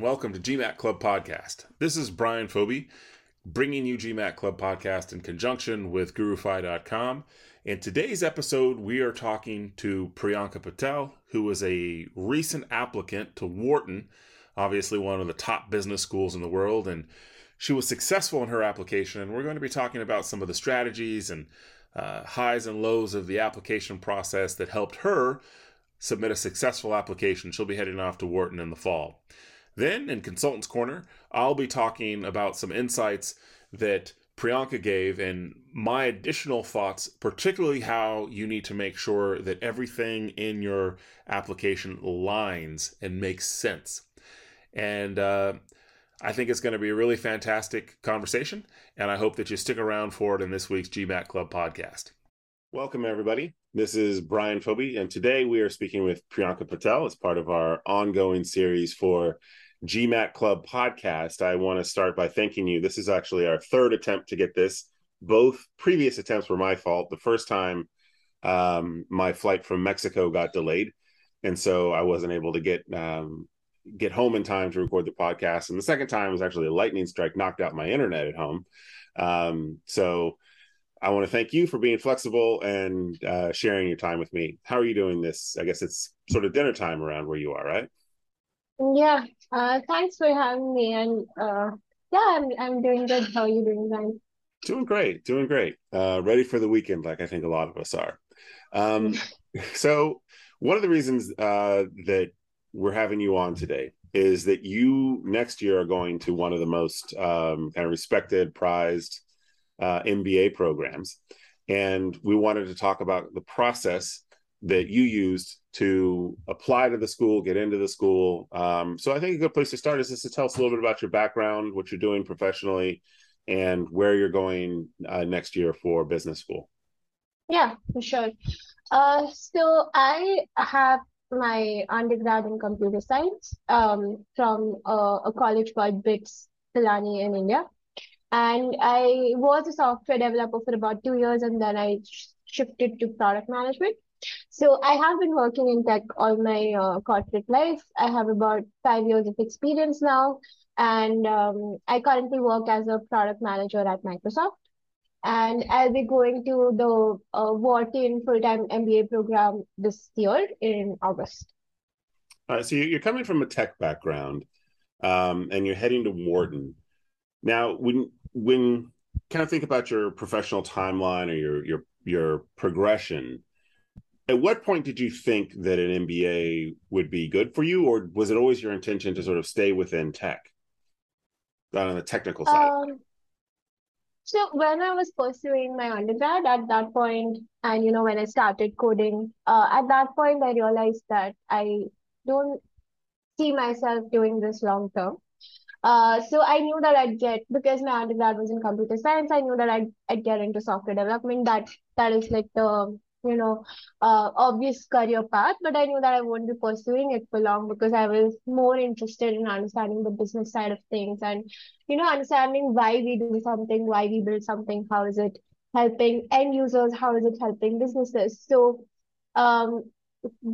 welcome to GMAT Club Podcast. This is Brian Phoebe, bringing you GMAT Club Podcast in conjunction with GuruFi.com. In today's episode, we are talking to Priyanka Patel, who is a recent applicant to Wharton, obviously one of the top business schools in the world, and she was successful in her application. And we're going to be talking about some of the strategies and uh, highs and lows of the application process that helped her submit a successful application. She'll be heading off to Wharton in the fall. Then in Consultants Corner, I'll be talking about some insights that Priyanka gave and my additional thoughts, particularly how you need to make sure that everything in your application lines and makes sense. And uh, I think it's going to be a really fantastic conversation, and I hope that you stick around for it in this week's GMAT Club podcast. Welcome, everybody. This is Brian Phoebe, and today we are speaking with Priyanka Patel as part of our ongoing series for GMAT Club podcast. I want to start by thanking you. This is actually our third attempt to get this. Both previous attempts were my fault. The first time, um, my flight from Mexico got delayed, and so I wasn't able to get um, get home in time to record the podcast. And the second time was actually a lightning strike knocked out my internet at home. Um, so I want to thank you for being flexible and uh, sharing your time with me. How are you doing this? I guess it's sort of dinner time around where you are, right? Yeah, uh, thanks for having me. And uh, yeah, I'm I'm doing good. How are you doing, Ryan? Doing great, doing great. Uh, ready for the weekend, like I think a lot of us are. Um, so, one of the reasons uh, that we're having you on today is that you next year are going to one of the most um, kind of respected, prized uh, MBA programs. And we wanted to talk about the process that you used to apply to the school, get into the school. Um, so I think a good place to start is just to tell us a little bit about your background, what you're doing professionally, and where you're going uh, next year for business school. Yeah, for sure. Uh, so I have my undergrad in computer science um, from a, a college called BITS Pilani in India. And I was a software developer for about two years and then I sh- shifted to product management. So I have been working in tech all my uh, corporate life. I have about five years of experience now. And um, I currently work as a product manager at Microsoft. And I'll be going to the uh, Wharton full-time MBA program this year in August. All right, so you're coming from a tech background, um, and you're heading to Wharton. Now, when when kind of think about your professional timeline or your your your progression, at what point did you think that an MBA would be good for you, or was it always your intention to sort of stay within tech, on the technical side? Um, so when I was pursuing my undergrad at that point, and you know when I started coding, uh, at that point I realized that I don't see myself doing this long term. Uh, so I knew that I'd get because my undergrad was in computer science. I knew that I'd, I'd get into software development. That that is like the you know uh, obvious career path. But I knew that I wouldn't be pursuing it for long because I was more interested in understanding the business side of things and you know understanding why we do something, why we build something, how is it helping end users, how is it helping businesses. So um,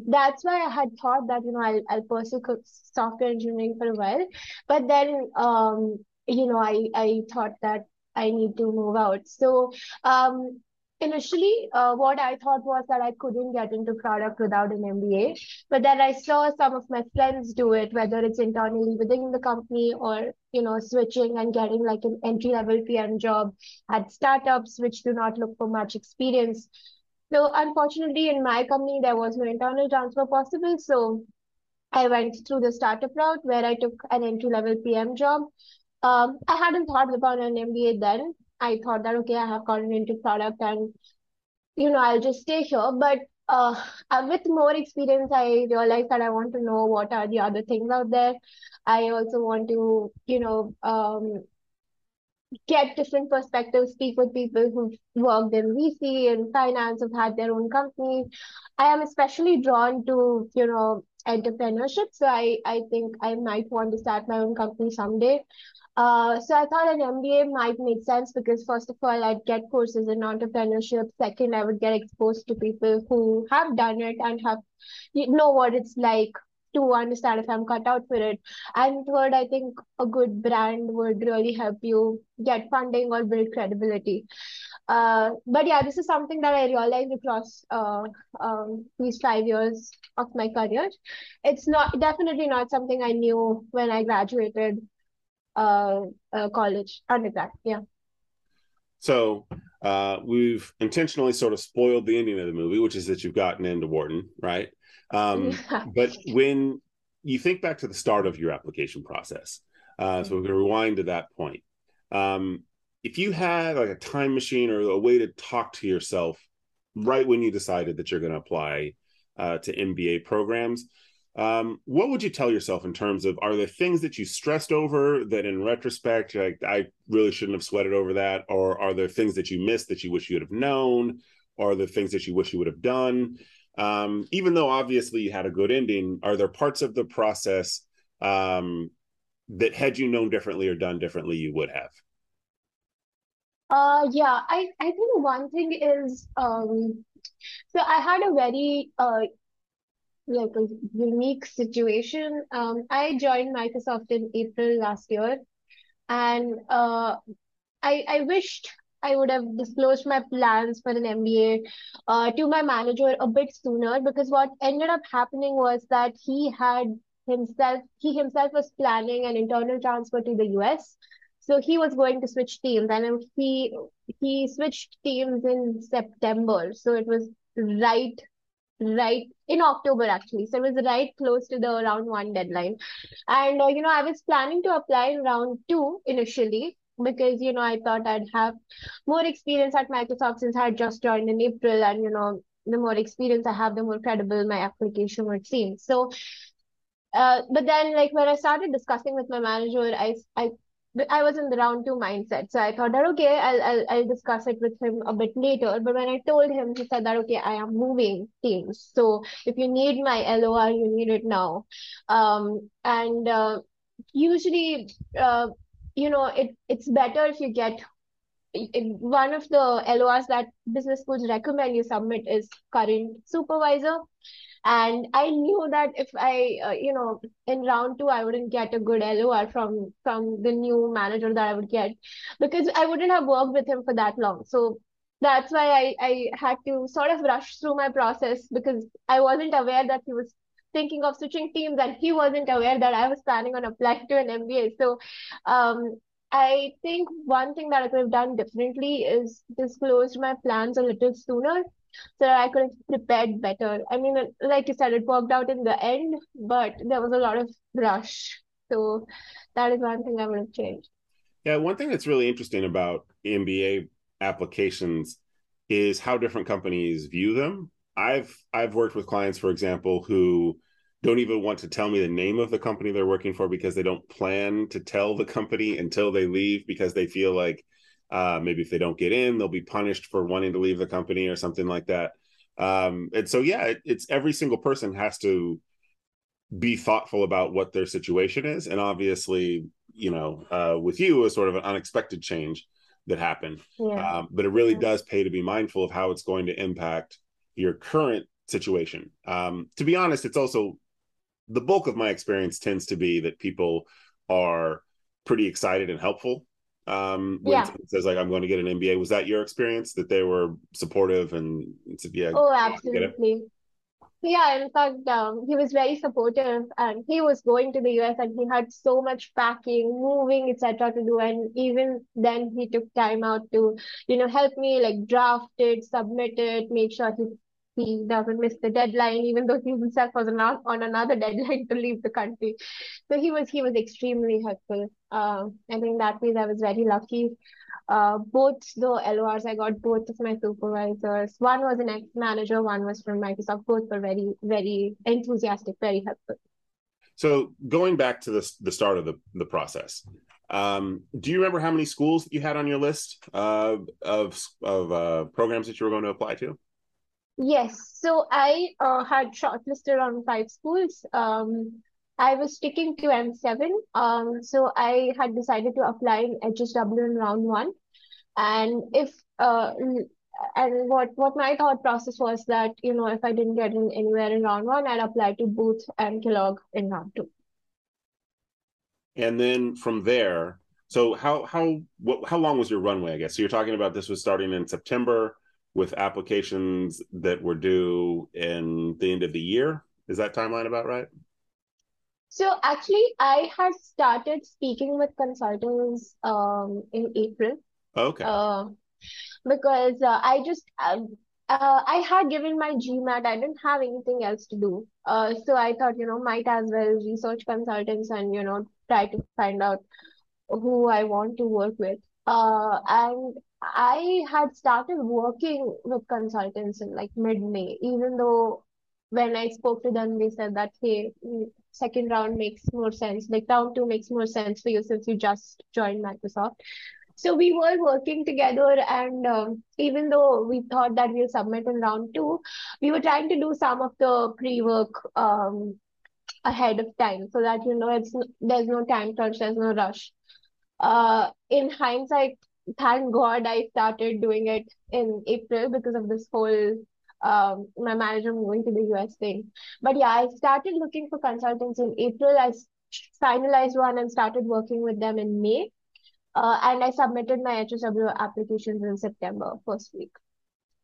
that's why I had thought that you know I'll I'll pursue software engineering for a while, but then um you know I I thought that I need to move out. So um initially uh, what I thought was that I couldn't get into product without an MBA, but then I saw some of my friends do it, whether it's internally within the company or you know switching and getting like an entry level PM job at startups which do not look for much experience. So unfortunately, in my company, there was no internal transfer possible. So I went through the startup route where I took an entry level PM job. Um, I hadn't thought about an MBA then. I thought that okay, I have gotten into product and you know I'll just stay here. But uh, with more experience, I realized that I want to know what are the other things out there. I also want to you know um, get different perspectives, speak with people who've worked in VC and finance, have had their own companies. I am especially drawn to, you know, entrepreneurship. So I, I think I might want to start my own company someday. Uh, so I thought an MBA might make sense because first of all, I'd get courses in entrepreneurship. Second, I would get exposed to people who have done it and have you know what it's like to understand if I'm cut out for it. And third, I think a good brand would really help you get funding or build credibility. Uh, but yeah, this is something that I realized across uh, um, these five years of my career. It's not definitely not something I knew when I graduated uh, uh college undergrad. Yeah. So uh, we've intentionally sort of spoiled the ending of the movie, which is that you've gotten into Wharton, right? Um, yeah. But when you think back to the start of your application process, uh, so we're going to rewind to that point. Um, if you had like a time machine or a way to talk to yourself right when you decided that you're going to apply uh, to MBA programs, um, what would you tell yourself in terms of are there things that you stressed over that in retrospect like i really shouldn't have sweated over that or are there things that you missed that you wish you would have known or are there things that you wish you would have done um, even though obviously you had a good ending are there parts of the process um, that had you known differently or done differently you would have uh yeah i i think one thing is um so i had a very uh like a unique situation. Um, I joined Microsoft in April last year, and uh, I I wished I would have disclosed my plans for an MBA uh, to my manager a bit sooner because what ended up happening was that he had himself he himself was planning an internal transfer to the US. So he was going to switch teams and he he switched teams in September. So it was right right in October actually. So it was right close to the round one deadline. And, uh, you know, I was planning to apply in round two initially because, you know, I thought I'd have more experience at Microsoft since I had just joined in April. And, you know, the more experience I have, the more credible my application would seem. So, uh, but then like when I started discussing with my manager, I, I I was in the round two mindset. So I thought that okay, I'll, I'll I'll discuss it with him a bit later. But when I told him, he said that okay, I am moving teams. So if you need my LOR, you need it now. Um, and uh, usually, uh, you know, it it's better if you get one of the LORs that business schools recommend you submit is current supervisor. And I knew that if I, uh, you know, in round two, I wouldn't get a good LOR from from the new manager that I would get because I wouldn't have worked with him for that long. So that's why I, I had to sort of rush through my process because I wasn't aware that he was thinking of switching teams and he wasn't aware that I was planning on applying to an MBA. So um, I think one thing that I could have done differently is disclosed my plans a little sooner so that I could have prepared better. I mean, like you said, it worked out in the end, but there was a lot of rush. So that is one thing I would have changed. Yeah, one thing that's really interesting about MBA applications is how different companies view them. I've I've worked with clients, for example, who don't even want to tell me the name of the company they're working for because they don't plan to tell the company until they leave because they feel like uh, maybe if they don't get in, they'll be punished for wanting to leave the company or something like that. Um, and so, yeah, it, it's every single person has to be thoughtful about what their situation is. And obviously, you know, uh, with you, a sort of an unexpected change that happened. Yeah. Um, but it really yeah. does pay to be mindful of how it's going to impact your current situation. Um, to be honest, it's also the bulk of my experience tends to be that people are pretty excited and helpful. Um when yeah. says like i'm going to get an mba was that your experience that they were supportive and said yeah oh absolutely. Yeah in fact um, he was very supportive and he was going to the us and he had so much packing moving etc to do. And even then he took time out to you know help me like draft it submit it make sure he he doesn't miss the deadline, even though he himself was not on another deadline to leave the country. So he was he was extremely helpful. Uh, I think that means I was very lucky. Uh, both the LORs I got, both of my supervisors. One was an ex-manager, one was from Microsoft. Both were very, very enthusiastic, very helpful. So going back to the the start of the the process, um, do you remember how many schools that you had on your list uh, of of uh, programs that you were going to apply to? Yes, so I uh, had shortlisted on five schools. Um, I was sticking to M7. Um, so I had decided to apply in HSW in round one. And if uh, and what what my thought process was that you know if I didn't get in anywhere in round one, I'd apply to Booth and Kellogg in round two. And then from there, so how how what how long was your runway? I guess so. You're talking about this was starting in September with applications that were due in the end of the year. Is that timeline about right? So actually, I had started speaking with consultants um, in April. Okay. Uh, because uh, I just um, uh, I had given my GMAT. I didn't have anything else to do. Uh, so I thought, you know, might as well research consultants and you know try to find out who I want to work with. Uh, and I had started working with consultants in like mid-May, even though when I spoke to them, they said that, hey, second round makes more sense. Like round two makes more sense for you since you just joined Microsoft. So we were working together, and um, even though we thought that we'll submit in round two, we were trying to do some of the pre-work um, ahead of time so that you know it's there's no time crunch, there's no rush. Uh, in hindsight, thank God I started doing it in April because of this whole um, my manager moving to the US thing. But yeah, I started looking for consultants in April. I finalized one and started working with them in May. Uh, and I submitted my HSW applications in September first week.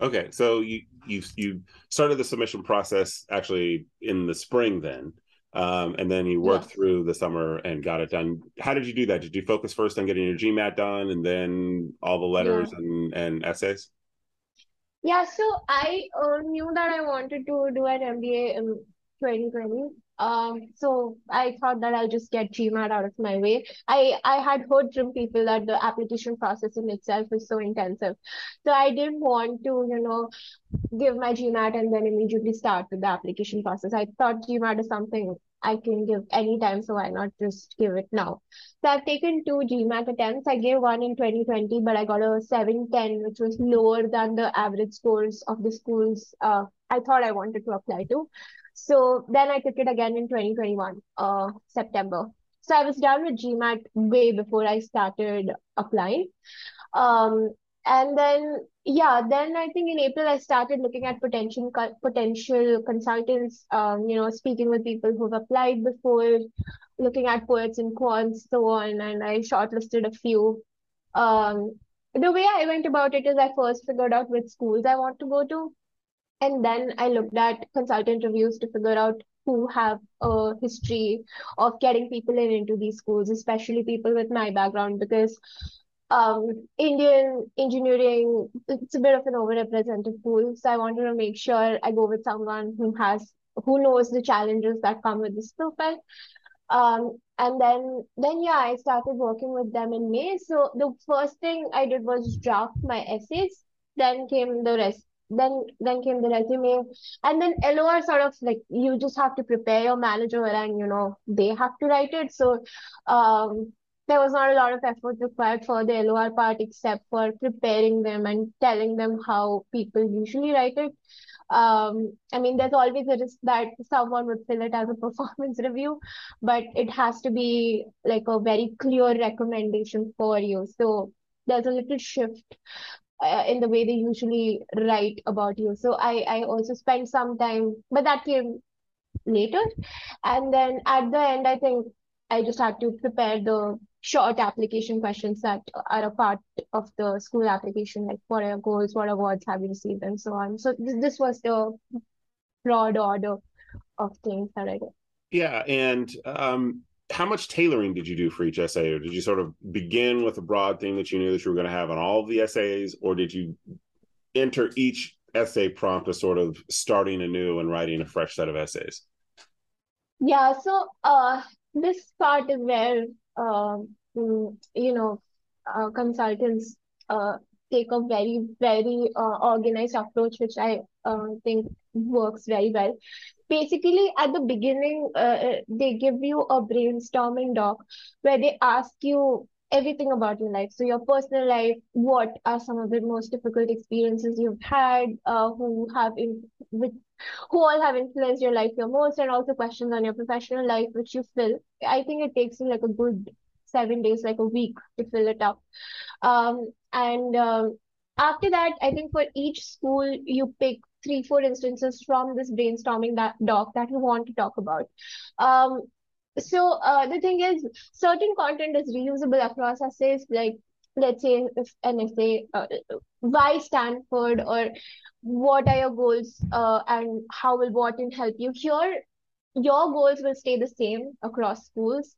Okay, so you you you started the submission process actually in the spring then, um, and then you worked yes. through the summer and got it done. How did you do that? Did you focus first on getting your GMAT done, and then all the letters yeah. and and essays? Yeah, so I uh, knew that I wanted to do an MBA in 2020. Um, so I thought that I'll just get GMAT out of my way. I, I had heard from people that the application process in itself is so intensive. So I didn't want to, you know, give my GMAT and then immediately start with the application process. I thought GMAT is something I can give anytime, so why not just give it now? So I've taken two GMAT attempts. I gave one in 2020, but I got a 710, which was lower than the average scores of the schools uh, I thought I wanted to apply to. So then I took it again in 2021, uh, September. So I was done with GMAT way before I started applying. Um, and then yeah then i think in april i started looking at potential potential consultants um you know speaking with people who've applied before looking at poets and quants so on and i shortlisted a few um the way i went about it is i first figured out which schools i want to go to and then i looked at consultant reviews to figure out who have a history of getting people in into these schools especially people with my background because um, Indian engineering, it's a bit of an overrepresented pool. So I wanted to make sure I go with someone who has, who knows the challenges that come with this profile. Um, and then, then yeah, I started working with them in May. So the first thing I did was draft my essays. Then came the rest. Then, then came the resume, and then LOR sort of like you just have to prepare your manager, and you know they have to write it. So, um, there was not a lot of effort required for the LOR part except for preparing them and telling them how people usually write it. Um, I mean, there's always a risk that someone would fill it as a performance review, but it has to be like a very clear recommendation for you. So there's a little shift uh, in the way they usually write about you. So I, I also spent some time, but that came later. And then at the end, I think I just had to prepare the short application questions that are a part of the school application, like what are your goals, what awards have you received, and so on. So this, this was the broad order of things that I did. Yeah, and um, how much tailoring did you do for each essay, or did you sort of begin with a broad thing that you knew that you were going to have on all of the essays, or did you enter each essay prompt as sort of starting anew and writing a fresh set of essays? Yeah, so uh, this part is where mm, you know, uh, consultants uh, take a very, very uh, organized approach, which I uh, think works very well. Basically, at the beginning, uh, uh, they give you a brainstorming doc where they ask you everything about your life. So your personal life, what are some of the most difficult experiences you've had, uh, who have in with who all have influenced your life the most, and also questions on your professional life, which you fill. I think it takes you like a good seven days, like a week to fill it up. Um, and um, after that, I think for each school, you pick three, four instances from this brainstorming that doc that you want to talk about. Um, so uh, the thing is, certain content is reusable across essays. Like, let's say if an essay, uh, why Stanford, or what are your goals, uh, and how will Wharton help you? Here, your goals will stay the same across schools.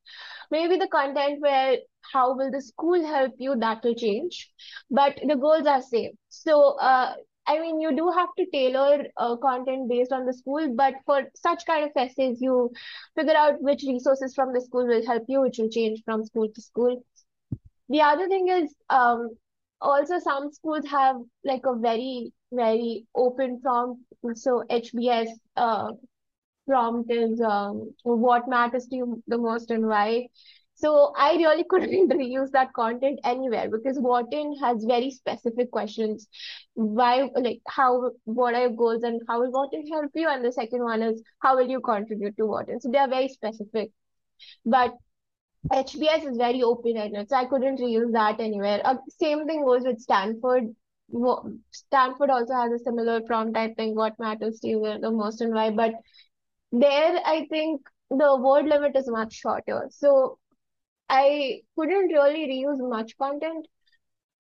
Maybe the content where how will the school help you that will change, but the goals are same. So uh, I mean, you do have to tailor uh, content based on the school, but for such kind of essays, you figure out which resources from the school will help you, which will change from school to school. The other thing is, um, also some schools have like a very, very open prompt. So HBS, uh, prompt is um, what matters to you the most and why. So I really couldn't reuse that content anywhere because Wharton has very specific questions. Why, like, how, what are your goals and how will Wharton help you? And the second one is, how will you contribute to Wharton? So they are very specific. But HBS is very open-ended, so I couldn't reuse that anywhere. Uh, same thing goes with Stanford. Stanford also has a similar prompt, I think, what matters to you the most and why. But there, I think the word limit is much shorter. So I couldn't really reuse much content.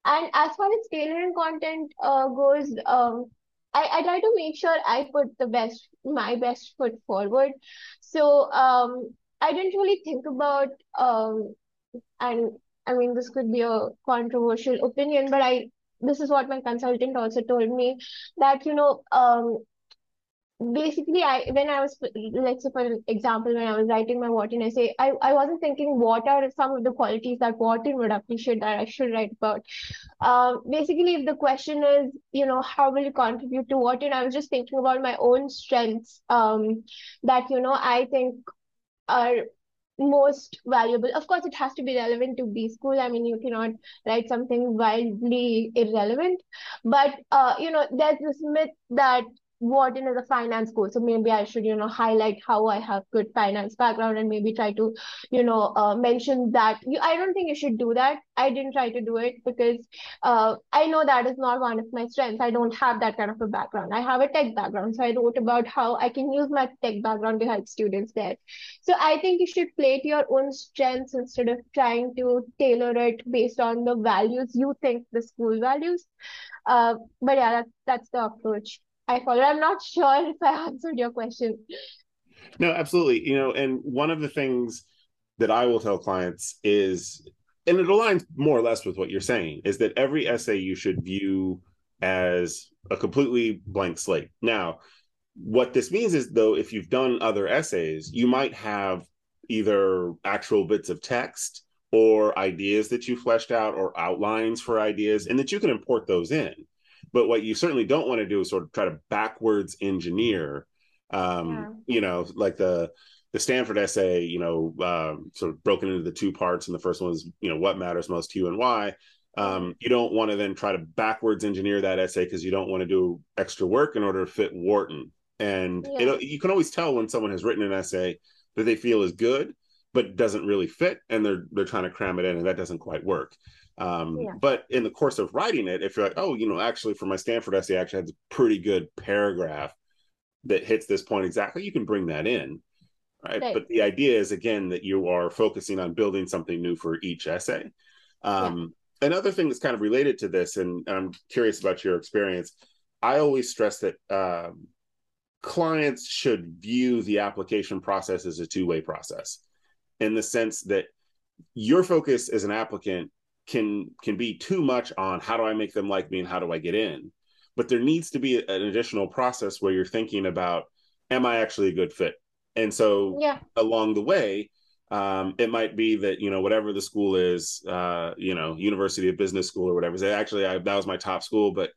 And as far as tailoring content uh, goes, um, I, I try to make sure I put the best, my best foot forward. So um, I didn't really think about, um, and I mean, this could be a controversial opinion, but I this is what my consultant also told me that you know um, basically I when I was let's say for example when I was writing my Wharton essay I, I wasn't thinking what are some of the qualities that Wharton would appreciate that I should write about um, basically if the question is you know how will you contribute to Wharton I was just thinking about my own strengths um, that you know I think are most valuable. Of course it has to be relevant to b school. I mean you cannot write something wildly irrelevant but uh, you know there's this myth that Wharton is a finance school, so maybe I should, you know, highlight how I have good finance background and maybe try to, you know, uh, mention that. You, I don't think you should do that. I didn't try to do it because uh, I know that is not one of my strengths. I don't have that kind of a background. I have a tech background, so I wrote about how I can use my tech background to help students there. So I think you should play to your own strengths instead of trying to tailor it based on the values you think the school values. Uh, but yeah, that's that's the approach. I follow. I'm not sure if I answered your question. No, absolutely. You know, and one of the things that I will tell clients is, and it aligns more or less with what you're saying, is that every essay you should view as a completely blank slate. Now, what this means is, though, if you've done other essays, you might have either actual bits of text or ideas that you fleshed out or outlines for ideas, and that you can import those in. But what you certainly don't want to do is sort of try to backwards engineer, um, yeah. you know, like the the Stanford essay, you know, um, sort of broken into the two parts, and the first one is, you know, what matters most to you and why. Um, you don't want to then try to backwards engineer that essay because you don't want to do extra work in order to fit Wharton. And yeah. it, you can always tell when someone has written an essay that they feel is good, but doesn't really fit, and they're they're trying to cram it in, and that doesn't quite work. Um, yeah. But in the course of writing it, if you're like, oh, you know, actually for my Stanford essay, I actually had a pretty good paragraph that hits this point exactly, you can bring that in. Right? right. But the idea is, again, that you are focusing on building something new for each essay. Um, yeah. Another thing that's kind of related to this, and I'm curious about your experience, I always stress that um, clients should view the application process as a two way process in the sense that your focus as an applicant can can be too much on how do I make them like me and how do I get in. But there needs to be an additional process where you're thinking about am I actually a good fit? And so yeah. along the way, um, it might be that you know whatever the school is, uh, you know, University of Business School or whatever. Say actually I, that was my top school, but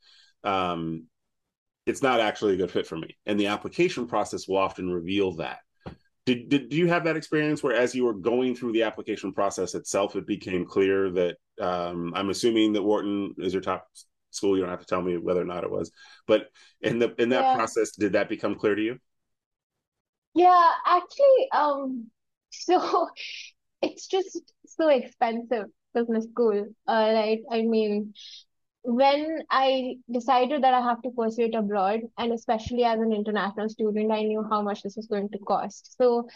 um, it's not actually a good fit for me. And the application process will often reveal that. Did, did, did you have that experience where as you were going through the application process itself, it became clear that um, I'm assuming that Wharton is your top school. You don't have to tell me whether or not it was, but in the in that yeah. process, did that become clear to you? Yeah, actually, um, so it's just so expensive business school, uh, right? I mean, when I decided that I have to pursue it abroad, and especially as an international student, I knew how much this was going to cost. So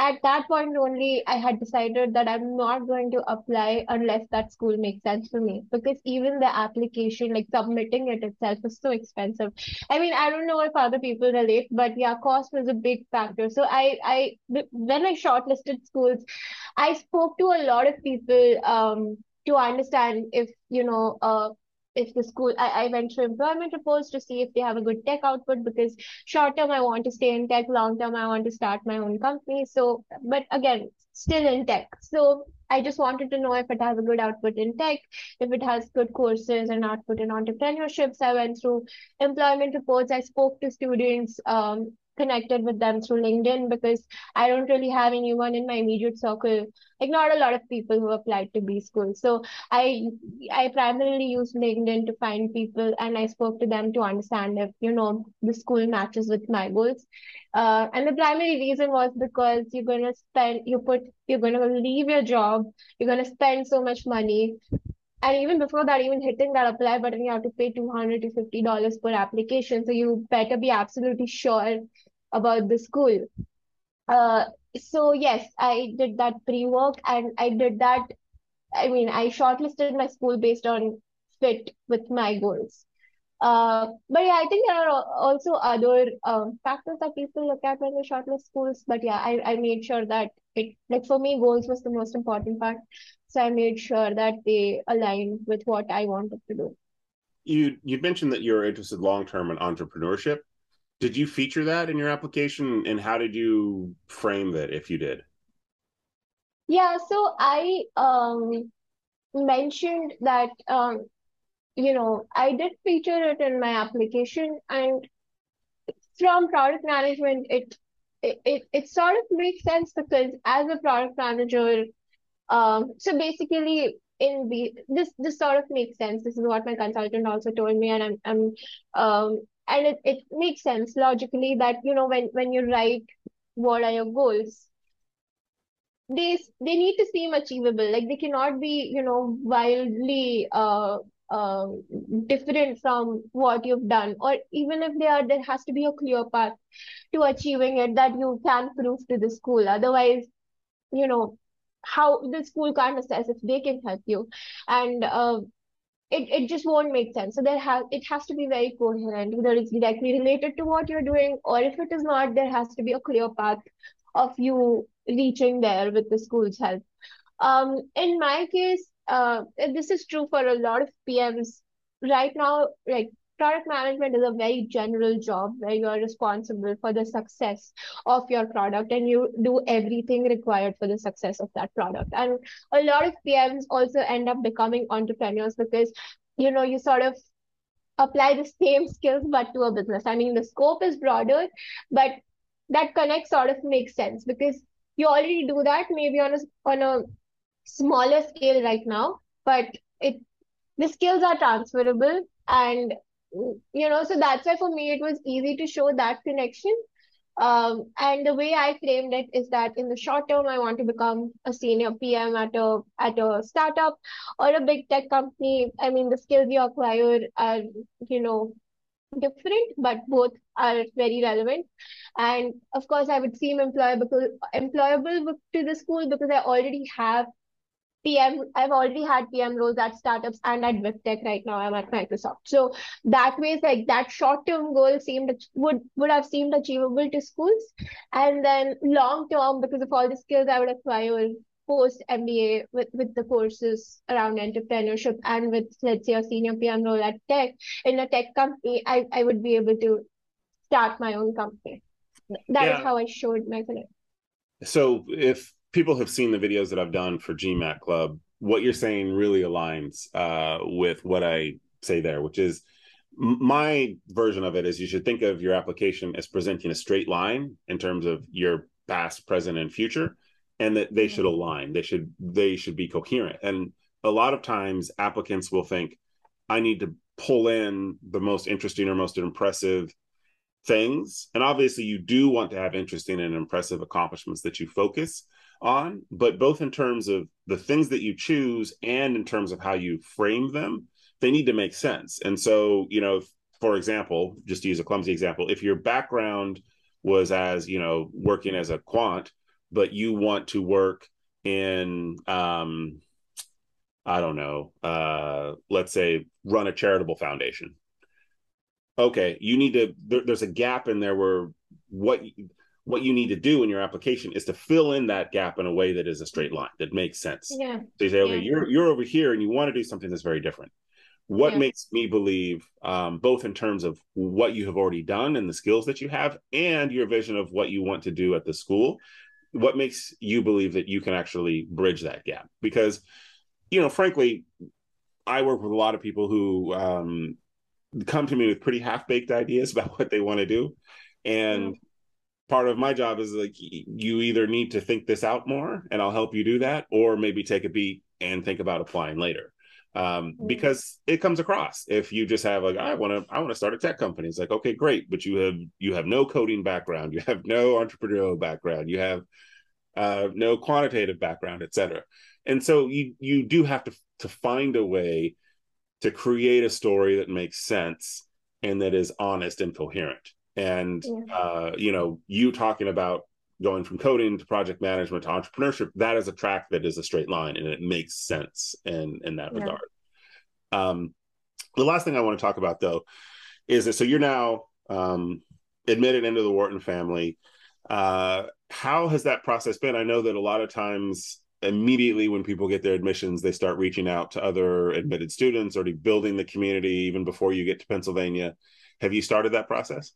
at that point only I had decided that I'm not going to apply unless that school makes sense for me because even the application, like submitting it itself, is so expensive. I mean, I don't know if other people relate, but yeah, cost was a big factor. So I, I when I shortlisted schools, I spoke to a lot of people um, to understand if you know uh, if the school I, I went through employment reports to see if they have a good tech output because short term I want to stay in tech, long term I want to start my own company. So but again, still in tech. So I just wanted to know if it has a good output in tech, if it has good courses and output in entrepreneurship. So I went through employment reports. I spoke to students um, connected with them through LinkedIn because I don't really have anyone in my immediate circle, like not a lot of people who applied to B school. So I I primarily use LinkedIn to find people and I spoke to them to understand if, you know, the school matches with my goals. Uh, and the primary reason was because you're gonna spend you put you're gonna leave your job, you're gonna spend so much money and even before that, even hitting that apply button, you have to pay 200 to $50 per application. So you better be absolutely sure about the school. Uh, so yes, I did that pre-work and I did that. I mean, I shortlisted my school based on fit with my goals. Uh, but yeah, I think there are also other um, factors that people look at when they shortlist schools. But yeah, I, I made sure that it like for me, goals was the most important part. So I made sure that they aligned with what I wanted to do. You you mentioned that you're interested long term in entrepreneurship did you feature that in your application and how did you frame that if you did? Yeah so i um mentioned that um you know i did feature it in my application and from product management it it, it, it sort of makes sense because as a product manager um so basically in this this sort of makes sense. This is what my consultant also told me and i'm i'm um and it, it makes sense logically that you know when when you write what are your goals they they need to seem achievable. Like they cannot be you know wildly uh, uh, different from what you've done. Or even if they are there has to be a clear path to achieving it that you can prove to the school. Otherwise you know how the school can't assess if they can help you. And uh, it, it just won't make sense. So there has it has to be very coherent, whether it's directly related to what you're doing, or if it is not, there has to be a clear path of you reaching there with the school's help. Um, in my case, uh, this is true for a lot of PMs right now. Like product management is a very general job where you are responsible for the success of your product and you do everything required for the success of that product. And a lot of pms also end up becoming entrepreneurs because you know you sort of apply the same skills but to a business. I mean the scope is broader but that connect sort of makes sense because you already do that maybe on a on a smaller scale right now but it the skills are transferable and you know so that's why for me it was easy to show that connection um, and the way I framed it is that in the short term, I want to become a senior PM at a at a startup or a big tech company. I mean, the skills you acquire are, you know, different, but both are very relevant. And of course, I would seem employable employable to the school because I already have PM, I've already had PM roles at startups and at big tech right now. I'm at Microsoft. So that way, like that short-term goal seemed would would have seemed achievable to schools. And then long-term, because of all the skills I would acquire post MBA with, with the courses around entrepreneurship and with let's say a senior PM role at tech in a tech company, I, I would be able to start my own company. That yeah. is how I showed my connect. So if people have seen the videos that I've done for GMAT Club, what you're saying really aligns uh, with what I say there, which is my version of it is you should think of your application as presenting a straight line in terms of your past, present, and future, and that they should align. They should they should be coherent. And a lot of times applicants will think, I need to pull in the most interesting or most impressive things. And obviously you do want to have interesting and impressive accomplishments that you focus on, but both in terms of the things that you choose and in terms of how you frame them they need to make sense. And so, you know, for example, just to use a clumsy example, if your background was as, you know, working as a quant, but you want to work in um I don't know, uh let's say run a charitable foundation. Okay, you need to there, there's a gap in there where what what you need to do in your application is to fill in that gap in a way that is a straight line that makes sense. Yeah. So you say, okay, Yeah. you're you're over here and you want to do something that's very different. What Yeah. makes me believe, um, both in terms of what you have already done and the skills that you have, and your vision of what you want to do at the school, what makes you believe that you can actually bridge that gap? Because, you know, frankly, I work with a lot of people who um, come to me with pretty half baked ideas about what they want to do, and part of my job is like you either need to think this out more and i'll help you do that or maybe take a beat and think about applying later. Um, Mm. because it comes across. If you just have like i want to i want to start a tech company it's like okay great but you have you have no coding background you have no entrepreneurial background you have uh, no quantitative background etc and so you you do have to to find a way to create a story that makes sense and that is honest and coherent and Yeah. uh, you know you talking about going from coding to project management to entrepreneurship that is a track that is a straight line and it makes sense in in that Yeah. regard. Um the last thing i want to talk about though is that so you're now um admitted into the wharton family. Uh how has that process been? I know that a lot of times immediately when people get their admissions they start reaching out to other admitted students already building the community even before you get to pennsylvania. Have you started that process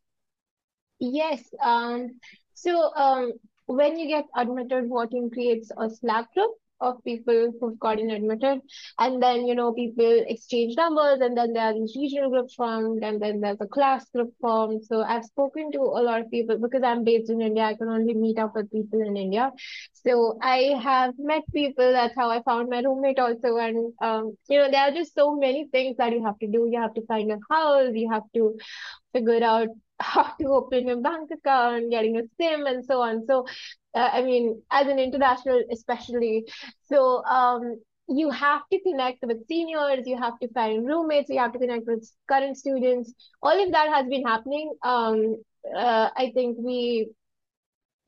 Yes. Um, so um, when you get admitted, Wharton creates a Slack group of people who've gotten admitted, and then you know people exchange numbers, and then there are these regional groups formed, and then there's a class group formed. So I've spoken to a lot of people because I'm based in India. I can only meet up with people in India. So I have met people. That's how I found my roommate also, and um, you know there are just so many things that you have to do. You have to find a house. You have to figure out how to open a bank account, getting a SIM, and so on. So, uh, I mean, as an international, especially, so um, you have to connect with seniors, you have to find roommates, you have to connect with current students. All of that has been happening. Um, uh, I think we,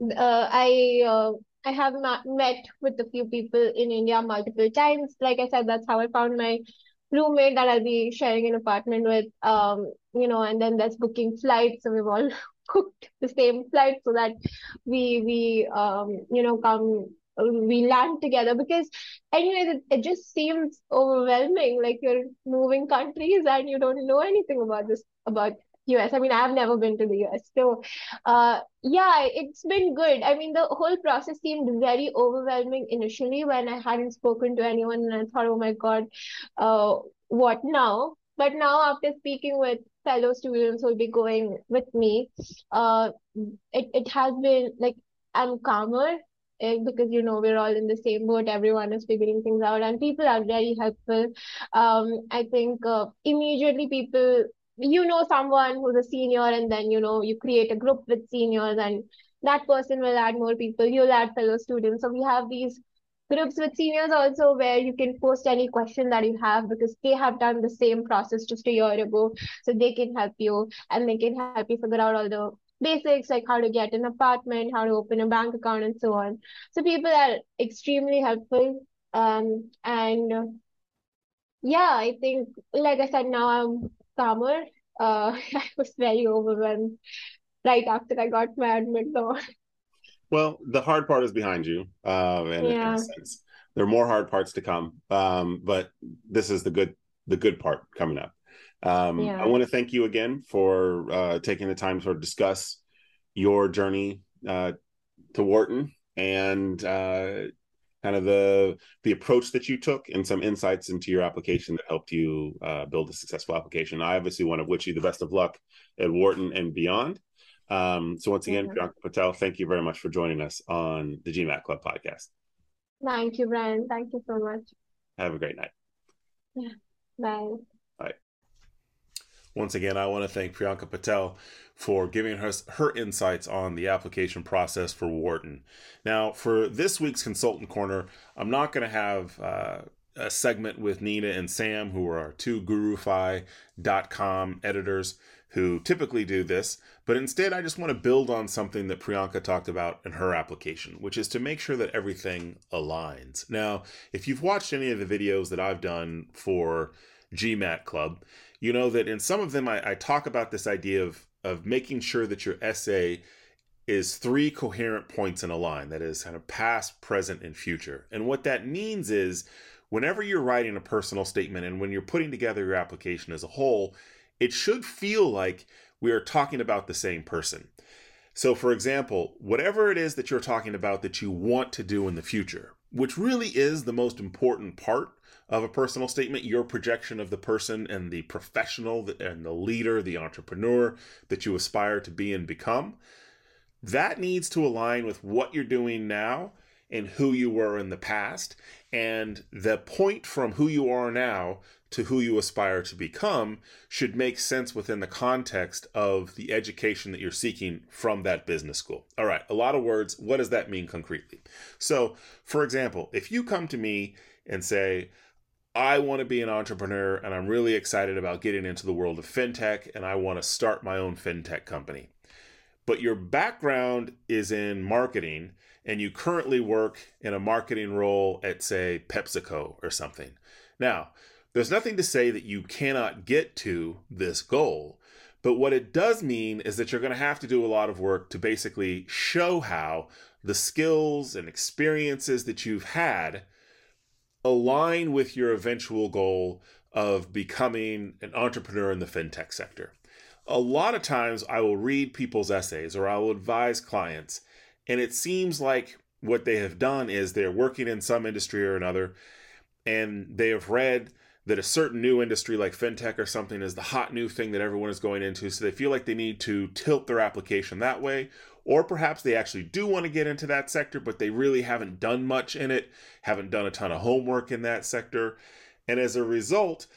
uh, I, uh, I have met with a few people in India multiple times. Like I said, that's how I found my roommate that I'll be sharing an apartment with. Um, you know, and then there's booking flights. So we've all booked the same flight so that we we um you know come we land together because anyways it, it just seems overwhelming like you're moving countries and you don't know anything about this about US. I mean, I've never been to the US. So, uh, yeah, it's been good. I mean, the whole process seemed very overwhelming initially when I hadn't spoken to anyone and I thought, oh my God, uh, what now? But now, after speaking with fellow students who will be going with me, uh, it, it has been like I'm calmer eh, because you know we're all in the same boat. Everyone is figuring things out, and people are very helpful. Um, I think uh, immediately people you know someone who's a senior, and then you know you create a group with seniors, and that person will add more people. You'll add fellow students. So we have these groups with seniors also where you can post any question that you have because they have done the same process just a year ago so they can help you and they can help you figure out all the basics like how to get an apartment how to open a bank account and so on so people are extremely helpful um and yeah i think like i said now i'm calmer uh i was very overwhelmed right after i got my admit though Well, the hard part is behind you, um, and Yeah. there are more hard parts to come. Um, but this is the good, the good part coming up. Um, Yeah. I want to thank you again for uh, taking the time to sort of discuss your journey uh, to Wharton and uh, kind of the the approach that you took and some insights into your application that helped you uh, build a successful application. I obviously want to wish you the best of luck at Wharton and beyond. Um, so once again. Priyanka Patel, thank you very much for joining us on the GMAT Club podcast. thank you brian thank you so much Have a great night. Yeah. Bye. Bye Once again, I want to thank Priyanka Patel for giving us her insights on the application process for Wharton. Now, for this week's Consultant Corner, I'm not going to have uh, a segment with Nina and Sam, who are our two GuruFi.com editors who typically do this, but instead I just want to build on something that Priyanka talked about in her application, which is to make sure that everything aligns. Now, if you've watched any of the videos that I've done for GMAT Club, you know that in some of them I, I talk about this idea of, of making sure that your essay is three coherent points in a line that is kind of past, present, and future. And what that means is whenever you're writing a personal statement and when you're putting together your application as a whole, it should feel like we are talking about the same person. So, for example, whatever it is that you're talking about that you want to do in the future, which really is the most important part of a personal statement, your projection of the person and the professional and the leader, the entrepreneur that you aspire to be and become, that needs to align with what you're doing now and who you were in the past. And the point from who you are now to who you aspire to become should make sense within the context of the education that you're seeking from that business school. All right, a lot of words. What does that mean concretely? So, for example, if you come to me and say, I want to be an entrepreneur and I'm really excited about getting into the world of fintech and I want to start my own fintech company. But your background is in marketing and you currently work in a marketing role at, say, PepsiCo or something. Now, there's nothing to say that you cannot get to this goal, but what it does mean is that you're going to have to do a lot of work to basically show how the skills and experiences that you've had align with your eventual goal of becoming an entrepreneur in the fintech sector. A lot of times I will read people's essays or I will advise clients, and it seems like what they have done is they're working in some industry or another, and they have read that a certain new industry like fintech or something is the hot new thing that everyone is going into. So they feel like they need to tilt their application that way. Or perhaps they actually do want to get into that sector, but they really haven't done much in it, haven't done a ton of homework in that sector. And as a result,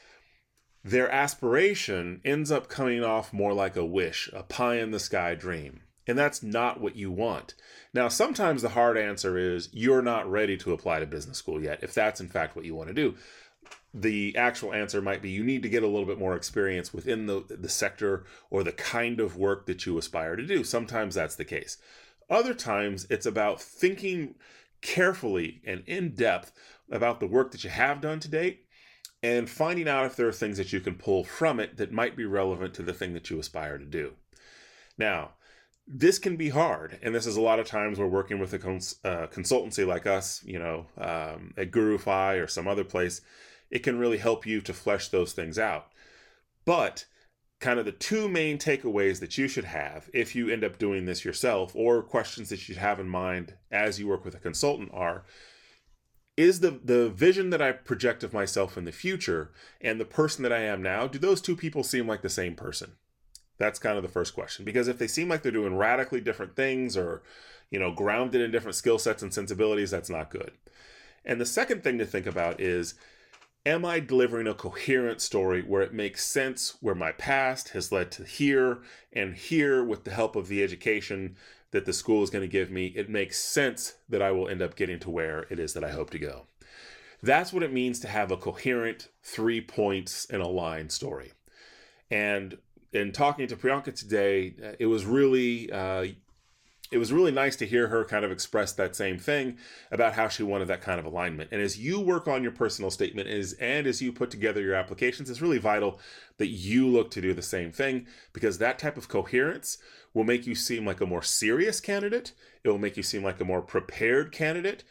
their aspiration ends up coming off more like a wish, a pie in the sky dream. And that's not what you want. Now, sometimes the hard answer is you're not ready to apply to business school yet, if that's in fact what you want to do the actual answer might be you need to get a little bit more experience within the, the sector or the kind of work that you aspire to do. Sometimes that's the case. Other times it's about thinking carefully and in depth about the work that you have done to date and finding out if there are things that you can pull from it that might be relevant to the thing that you aspire to do. Now, this can be hard, and this is a lot of times we're working with a cons- uh, consultancy like us, you know, um, at GuruFi or some other place it can really help you to flesh those things out. But kind of the two main takeaways that you should have if you end up doing this yourself or questions that you should have in mind as you work with a consultant are is the the vision that I project of myself in the future and the person that I am now do those two people seem like the same person? That's kind of the first question. Because if they seem like they're doing radically different things or you know grounded in different skill sets and sensibilities that's not good. And the second thing to think about is Am I delivering a coherent story where it makes sense, where my past has led to here, and here, with the help of the education that the school is going to give me, it makes sense that I will end up getting to where it is that I hope to go? That's what it means to have a coherent three points in a line story. And in talking to Priyanka today, it was really uh, it was really nice to hear her kind of express that same thing about how she wanted that kind of alignment. And as you work on your personal statement is and as you put together your applications, it's really vital that you look to do the same thing because that type of coherence will make you seem like a more serious candidate. It will make you seem like a more prepared candidate.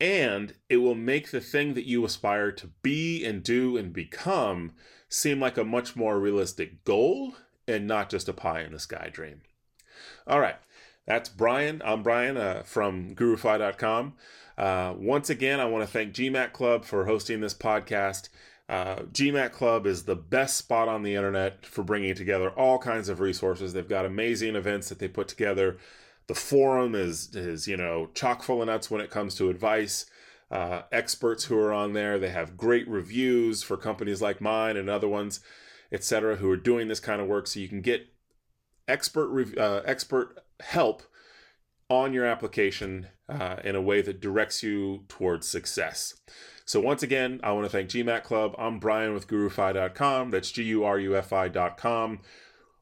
And it will make the thing that you aspire to be and do and become seem like a much more realistic goal and not just a pie in the sky dream. All right. That's Brian. I'm Brian uh, from GuruFi.com. Uh, once again, I want to thank GMAT Club for hosting this podcast. Uh, GMAT Club is the best spot on the internet for bringing together all kinds of resources. They've got amazing events that they put together. The forum is is you know chock full of nuts when it comes to advice. Uh, experts who are on there. They have great reviews for companies like mine and other ones, etc., who are doing this kind of work. So you can get expert uh, expert help on your application uh, in a way that directs you towards success. So, once again, I want to thank GMAT Club. I'm Brian with GuruFi.com. That's G U R U F I.com.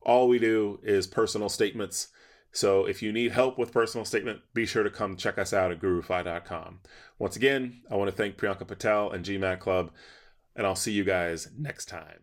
All we do is personal statements. So, if you need help with personal statement, be sure to come check us out at GuruFi.com. Once again, I want to thank Priyanka Patel and GMAT Club, and I'll see you guys next time.